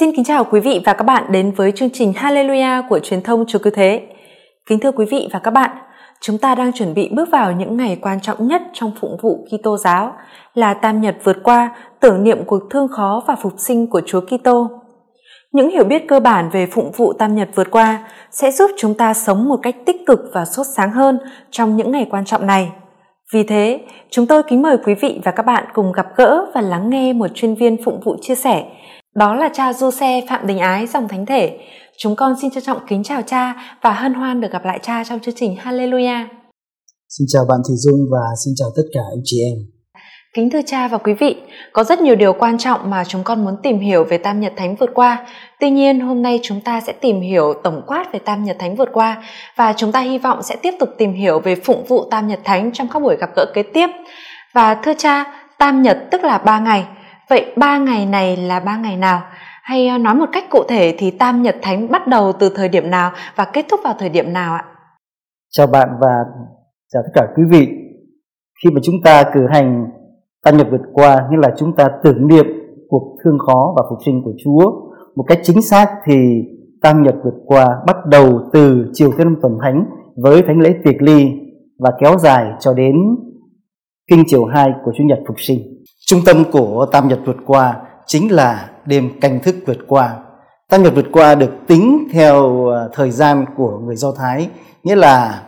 Xin kính chào quý vị và các bạn đến với chương trình Hallelujah của truyền thông Chúa Cứ Thế. Kính thưa quý vị và các bạn, chúng ta đang chuẩn bị bước vào những ngày quan trọng nhất trong phụng vụ Kitô giáo là Tam Nhật vượt qua, tưởng niệm cuộc thương khó và phục sinh của Chúa Kitô. Những hiểu biết cơ bản về phụng vụ Tam Nhật vượt qua sẽ giúp chúng ta sống một cách tích cực và sốt sáng hơn trong những ngày quan trọng này. Vì thế, chúng tôi kính mời quý vị và các bạn cùng gặp gỡ và lắng nghe một chuyên viên phụng vụ chia sẻ đó là cha du xe Phạm Đình Ái dòng thánh thể. Chúng con xin trân trọng kính chào cha và hân hoan được gặp lại cha trong chương trình Hallelujah. Xin chào bạn Thị Dung và xin chào tất cả anh chị em. Kính thưa cha và quý vị, có rất nhiều điều quan trọng mà chúng con muốn tìm hiểu về Tam Nhật Thánh vượt qua. Tuy nhiên, hôm nay chúng ta sẽ tìm hiểu tổng quát về Tam Nhật Thánh vượt qua và chúng ta hy vọng sẽ tiếp tục tìm hiểu về phụng vụ Tam Nhật Thánh trong các buổi gặp gỡ kế tiếp. Và thưa cha, Tam Nhật tức là ba ngày, Vậy ba ngày này là ba ngày nào? Hay ờ, nói một cách cụ thể thì Tam Nhật Thánh bắt đầu từ thời điểm nào và kết thúc vào thời điểm nào ạ? Chào bạn và chào tất cả quý vị. Khi mà chúng ta cử hành Tam Nhật vượt qua, nghĩa là chúng ta tưởng niệm cuộc thương khó và phục sinh của Chúa, một cách chính xác thì Tam Nhật vượt qua bắt đầu từ chiều thứ năm tuần thánh với thánh lễ tiệc ly và kéo dài cho đến kinh chiều 2 của Chủ nhật phục sinh. Trung tâm của Tam Nhật vượt qua chính là đêm canh thức vượt qua. Tam Nhật vượt qua được tính theo ờ, thời gian của người Do Thái, nghĩa là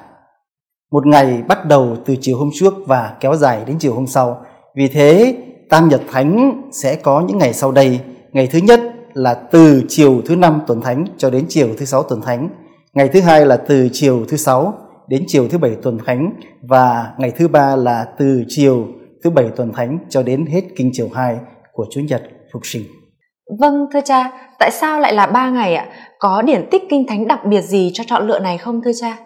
một ngày bắt đầu từ chiều hôm trước và kéo dài đến chiều hôm sau. Vì thế, Tam Nhật Thánh sẽ có những ngày sau đây. Ngày thứ nhất là từ chiều thứ năm tuần thánh cho đến chiều thứ sáu tuần thánh. Ngày thứ hai là từ chiều thứ sáu đến chiều thứ bảy tuần thánh và ngày thứ ba là từ chiều thứ bảy tuần thánh cho đến hết kinh chiều 2 của Chúa Nhật phục sinh. Vâng, thưa cha, tại sao lại là ba ngày ạ? Có điển tích kinh thánh đặc biệt gì cho chọn lựa này không thưa cha?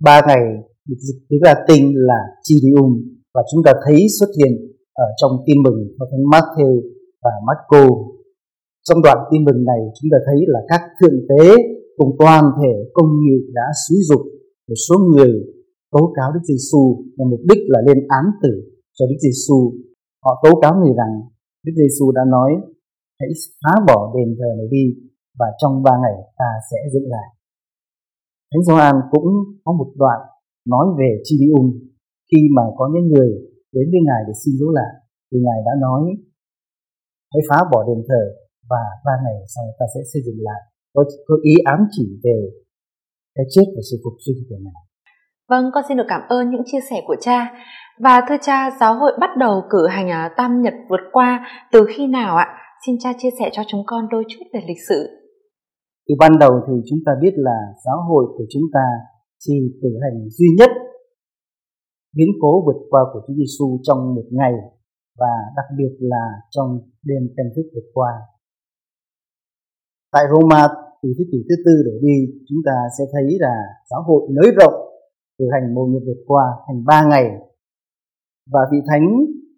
Ba ngày được dịch tiếng Latin là Tridium và chúng ta thấy xuất hiện ở trong tin mừng theo thánh Matthew và Marco. Trong đoạn tin mừng này chúng ta thấy là các thượng tế cùng toàn thể công nghị đã xúi dục một số người tố cáo Đức Giêsu nhằm mục đích là lên án tử cho Đức Giêsu. Họ tố cáo người rằng Đức Giêsu đã nói hãy phá bỏ đền thờ này đi và trong ba ngày ta sẽ dựng lại. Thánh Gioan cũng có một đoạn nói về Tridium khi mà có những người đến với Ngài để xin dấu lại thì Ngài đã nói hãy phá bỏ đền thờ và ba ngày sau ta sẽ xây dựng lại. Có, có ý ám chỉ về cái chết và sự phục sinh của Ngài. Vâng, con xin được cảm ơn những chia sẻ của cha. Và thưa cha, giáo hội bắt đầu cử hành à, tam nhật vượt qua từ khi nào ạ? Xin cha chia sẻ cho chúng con đôi chút về lịch sử. Từ ban đầu thì chúng ta biết là giáo hội của chúng ta chỉ cử hành duy nhất biến cố vượt qua của Chúa Giêsu trong một ngày và đặc biệt là trong đêm canh thức vượt qua. Tại Roma từ thế kỷ thứ tư đổ đi, chúng ta sẽ thấy là giáo hội nới rộng từ hành mầu nhiệm vượt qua thành ba ngày và vị thánh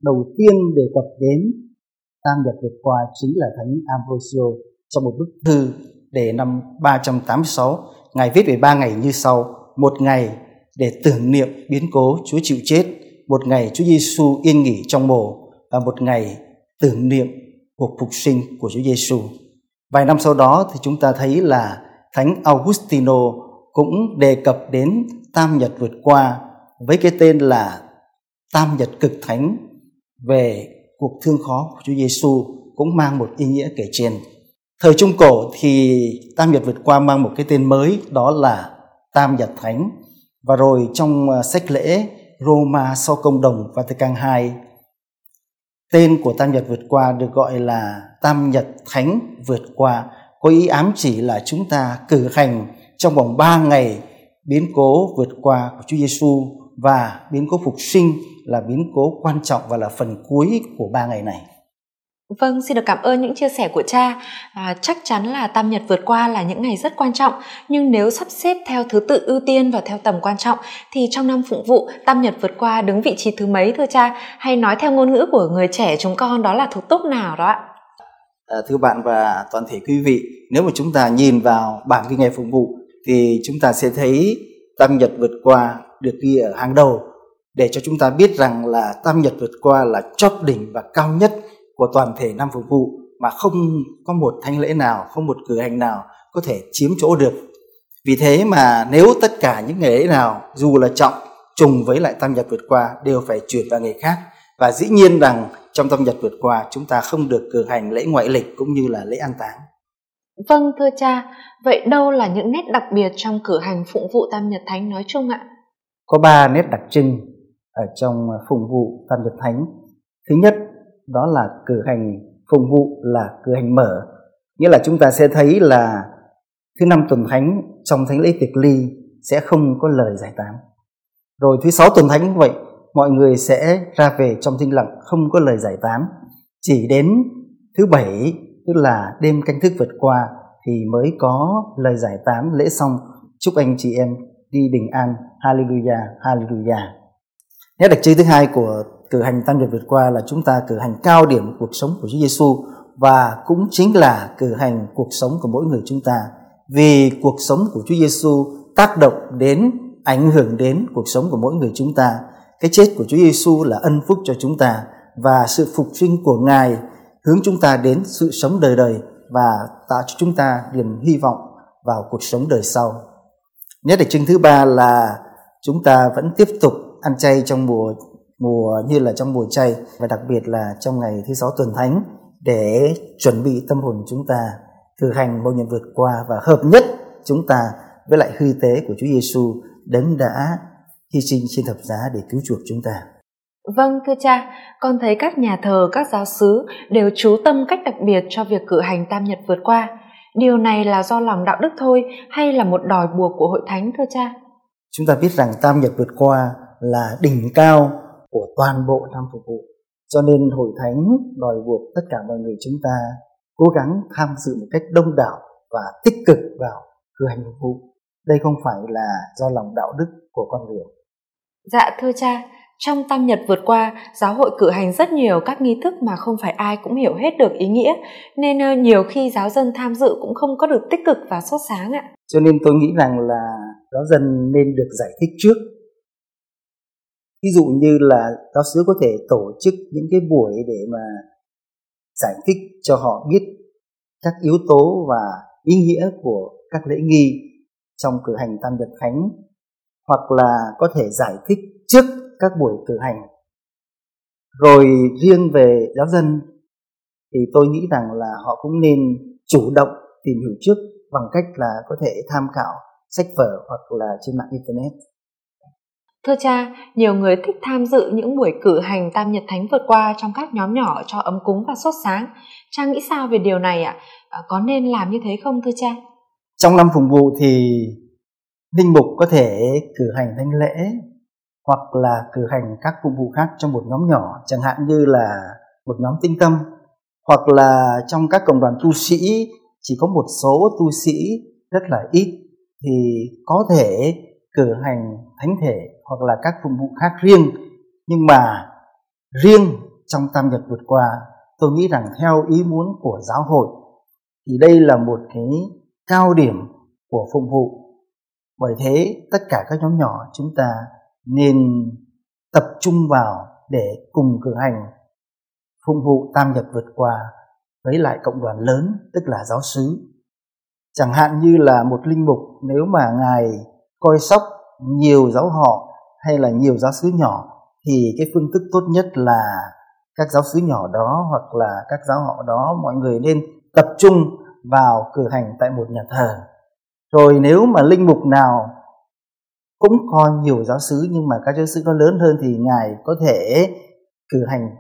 đầu tiên đề cập đến tam nhật vượt qua chính là thánh Ambrosio trong một bức thư để năm 386 ngài viết về ba ngày như sau một ngày để tưởng niệm biến cố Chúa chịu chết, một ngày Chúa Giêsu yên nghỉ trong mồ, và một ngày tưởng niệm cuộc phục sinh của Chúa Giêsu. Vài năm sau đó thì chúng ta thấy là Thánh Augustino cũng đề cập đến Tam Nhật vượt qua với cái tên là Tam Nhật cực thánh về cuộc thương khó của Chúa Giêsu cũng mang một ý nghĩa kể trên. Thời Trung Cổ thì Tam Nhật vượt qua mang một cái tên mới, đó là Tam Nhật Thánh. Và rồi trong à, sách lễ Roma sau công đồng Vatican II tên của Tam Nhật vượt qua được gọi là Tam Nhật Thánh vượt qua có ý ám chỉ là chúng ta cử hành trong vòng 3 ngày biến cố vượt qua của Chúa Giêsu và biến cố phục sinh là biến cố quan trọng và là phần cuối của ba ngày này. Vâng, xin được cảm ơn những chia sẻ của cha. À, chắc chắn là Tam Nhật vượt qua là những ngày rất quan trọng, nhưng nếu sắp xếp theo thứ tự ưu tiên và theo tầm quan trọng thì trong năm phụng vụ Tam Nhật vượt qua đứng vị trí thứ mấy thưa cha? Hay nói theo ngôn ngữ của người trẻ chúng con đó là thuộc tốt nào đó ạ? À, thưa bạn và toàn thể quý vị, nếu mà chúng ta nhìn vào bảng ghi ngày phụng vụ thì chúng ta sẽ thấy Tam Nhật vượt qua được ghi ở hàng đầu. Để cho chúng ta biết rằng là tam nhật vượt qua là chóp đỉnh và cao nhất của toàn thể năm phục vụ mà không có một thanh lễ nào, không một cử hành nào có thể chiếm chỗ được. Vì thế mà nếu tất cả những ngày lễ nào, dù là trọng, trùng với lại tam nhật vượt qua đều phải chuyển vào ngày khác. Và dĩ nhiên rằng trong tam nhật vượt qua, chúng ta không được cử hành lễ ngoại lịch cũng như là lễ an táng. Vâng thưa cha, vậy đâu là những nét đặc biệt trong cử hành phụng vụ Tam Nhật Thánh nói chung ạ? Có ba nét đặc trưng ở trong à, phụng vụ Tam Nhật Thánh. Thứ nhất, đó là cử hành phụng vụ là cử hành mở, nghĩa là chúng ta sẽ thấy là thứ năm tuần thánh trong thánh lễ tiệc ly sẽ không có lời giải tán. Rồi thứ sáu tuần thánh cũng vậy, mọi người sẽ ra về trong thinh lặng không có lời giải tán. Chỉ đến thứ bảy tức là đêm canh thức vượt qua thì mới có lời giải tán lễ xong. Chúc anh chị em đi bình an. Hallelujah hallelujah. Nét đặc trưng thứ hai của cử hành tam nhật vượt qua là chúng ta cử hành cao điểm cuộc sống của Chúa Giêsu và cũng chính là cử hành cuộc sống của mỗi người chúng ta. Vì cuộc sống của Chúa Giêsu tác động đến, ảnh hưởng đến cuộc sống của mỗi người chúng ta. Cái chết của Chúa Giêsu là ân phúc cho chúng ta và sự phục sinh của Ngài hướng chúng ta đến sự sống đời đời và tạo cho chúng ta niềm hy vọng vào cuộc sống đời sau. Nét đặc trưng thứ ba là chúng ta vẫn tiếp tục ăn chay trong mùa mùa như là trong mùa chay và đặc biệt là trong ngày thứ sáu tuần thánh để chuẩn bị tâm hồn chúng ta thực hành bao nhận vượt qua và hợp nhất chúng ta với lại hư tế của Chúa Giêsu đấng đã hy sinh trên thập giá để cứu chuộc chúng ta. Vâng thưa cha, con thấy các nhà thờ, các giáo sứ đều chú tâm cách đặc biệt cho việc cử hành tam nhật vượt qua. Điều này là do lòng đạo đức thôi hay là một đòi buộc của hội thánh thưa cha? Chúng ta biết rằng tam nhật vượt qua là đỉnh cao của toàn bộ năm phục vụ. Cho nên hội thánh đòi buộc tất cả mọi người chúng ta cố gắng tham dự một cách đông đảo và tích cực vào cử hành phục vụ. Đây không phải là do lòng đạo đức của con người. Dạ thưa cha, trong tam nhật vượt qua, giáo hội cử hành rất nhiều các nghi thức mà không phải ai cũng hiểu hết được ý nghĩa, nên ờ, nhiều khi giáo dân tham dự cũng không có được tích cực và sốt sáng ạ. Cho nên tôi nghĩ rằng là giáo dân nên được giải thích trước. Ví dụ như là giáo sứ có thể tổ chức những cái buổi để mà giải thích cho họ biết các yếu tố và ý nghĩa của các lễ nghi trong cử hành tam nhật thánh hoặc là có thể giải thích trước các buổi cử hành rồi riêng về giáo dân thì tôi nghĩ rằng là họ cũng nên chủ động tìm hiểu trước bằng cách là có thể tham khảo sách vở hoặc là trên mạng internet Thưa cha, nhiều người thích tham dự những buổi cử hành tam nhật thánh vượt qua trong các nhóm nhỏ cho ấm cúng và sốt sáng. Cha nghĩ sao về điều này ạ? À? Có nên làm như thế không thưa cha? Trong năm phụng vụ thì linh mục có thể cử hành thánh lễ hoặc là cử hành các phục vụ khác trong một nhóm nhỏ, chẳng hạn như là một nhóm tinh tâm, hoặc là trong các cộng đoàn tu sĩ, chỉ có một số tu sĩ rất là ít, thì có thể cử hành thánh thể hoặc là các phục vụ khác riêng. Nhưng mà riêng trong tam nhật vượt qua, tôi nghĩ rằng theo ý muốn của giáo hội, thì đây là một cái cao điểm của phục vụ. Bởi thế, tất cả các nhóm nhỏ chúng ta nên tập trung vào để cùng cử hành phụng vụ tam nhật vượt qua với lại cộng đoàn lớn, tức là giáo sứ. chẳng hạn như là một linh mục, nếu mà ngài coi sóc nhiều giáo họ hay là nhiều giáo sứ nhỏ, thì cái phương thức tốt nhất là các giáo sứ nhỏ đó hoặc là các giáo họ đó, mọi người nên tập trung vào cử hành tại một nhà thờ rồi nếu mà linh mục nào cũng có nhiều giáo sứ nhưng mà các giáo sứ có lớn hơn thì ngài có thể cử hành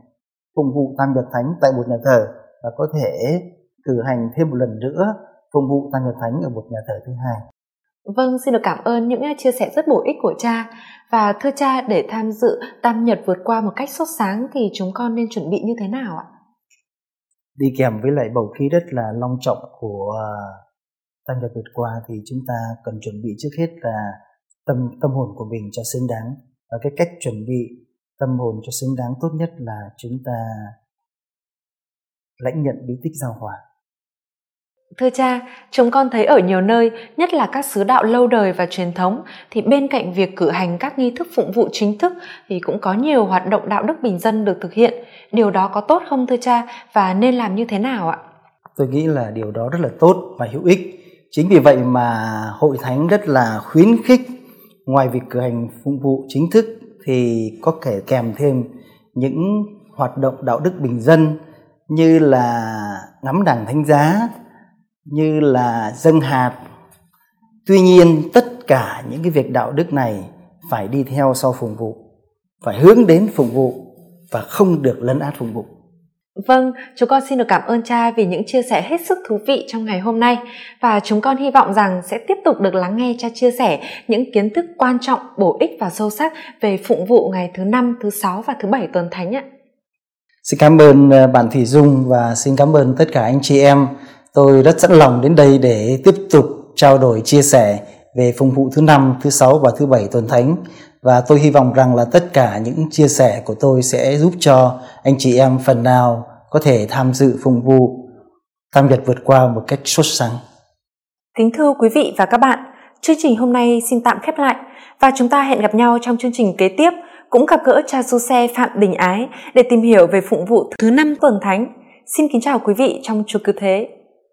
phụng vụ tam nhật thánh tại một nhà thờ và có thể cử hành thêm một lần nữa phụng vụ tam nhật thánh ở một nhà thờ thứ hai Vâng, xin được cảm ơn những chia sẻ rất bổ ích của cha. Và thưa cha, để tham dự tam nhật vượt qua một cách sốt sáng thì chúng con nên chuẩn bị như thế nào ạ? Đi kèm với lại bầu khí rất là long trọng của tam nhật vượt qua thì chúng ta cần chuẩn bị trước hết là tâm tâm hồn của mình cho xứng đáng và cái cách chuẩn bị tâm hồn cho xứng đáng tốt nhất là chúng ta lãnh nhận bí tích giao hòa Thưa cha, chúng con thấy ở nhiều nơi, nhất là các sứ đạo lâu đời và truyền thống, thì bên cạnh việc cử hành các nghi thức phụng vụ chính thức thì cũng có nhiều hoạt động đạo đức bình dân được thực hiện. Điều đó có tốt không thưa cha và nên làm như thế nào ạ? tôi nghĩ là điều đó rất là tốt và hữu ích chính vì vậy mà hội thánh rất là khuyến khích ngoài việc cử hành phục vụ chính thức thì có thể kèm thêm những hoạt động đạo đức bình dân như là ngắm đảng thánh giá, như là dâng hạt. Tuy nhiên, tất cả những cái việc đạo đức này phải đi theo sau phục vụ, phải hướng đến phục vụ và không được lấn át phục vụ. Vâng, chúng con xin được cảm ơn cha vì những chia sẻ hết sức thú vị trong ngày hôm nay và chúng con hy vọng rằng sẽ tiếp tục được lắng nghe cha chia sẻ những kiến thức quan trọng, bổ ích và sâu sắc về phụng vụ ngày thứ năm, thứ sáu và thứ bảy tuần thánh ạ. Xin cảm ơn ờ, bạn Thủy Dung và xin cảm ơn tất cả anh chị em. Tôi rất sẵn lòng đến đây để tiếp tục trao đổi chia sẻ về phụng vụ thứ năm, thứ sáu và thứ bảy tuần thánh và tôi hy vọng rằng là tất cả những chia sẻ của tôi sẽ giúp cho anh chị em phần nào có thể tham dự phụng vụ tham nhật vượt qua một cách xuất sắc. Kính thưa quý vị và các bạn, chương trình hôm nay xin tạm khép lại và chúng ta hẹn gặp nhau trong chương trình kế tiếp cũng gặp gỡ cha du xe Phạm Đình Ái để tìm hiểu về phụng vụ thứ năm tuần thánh. Xin kính chào quý vị trong Chúa Cứu Thế.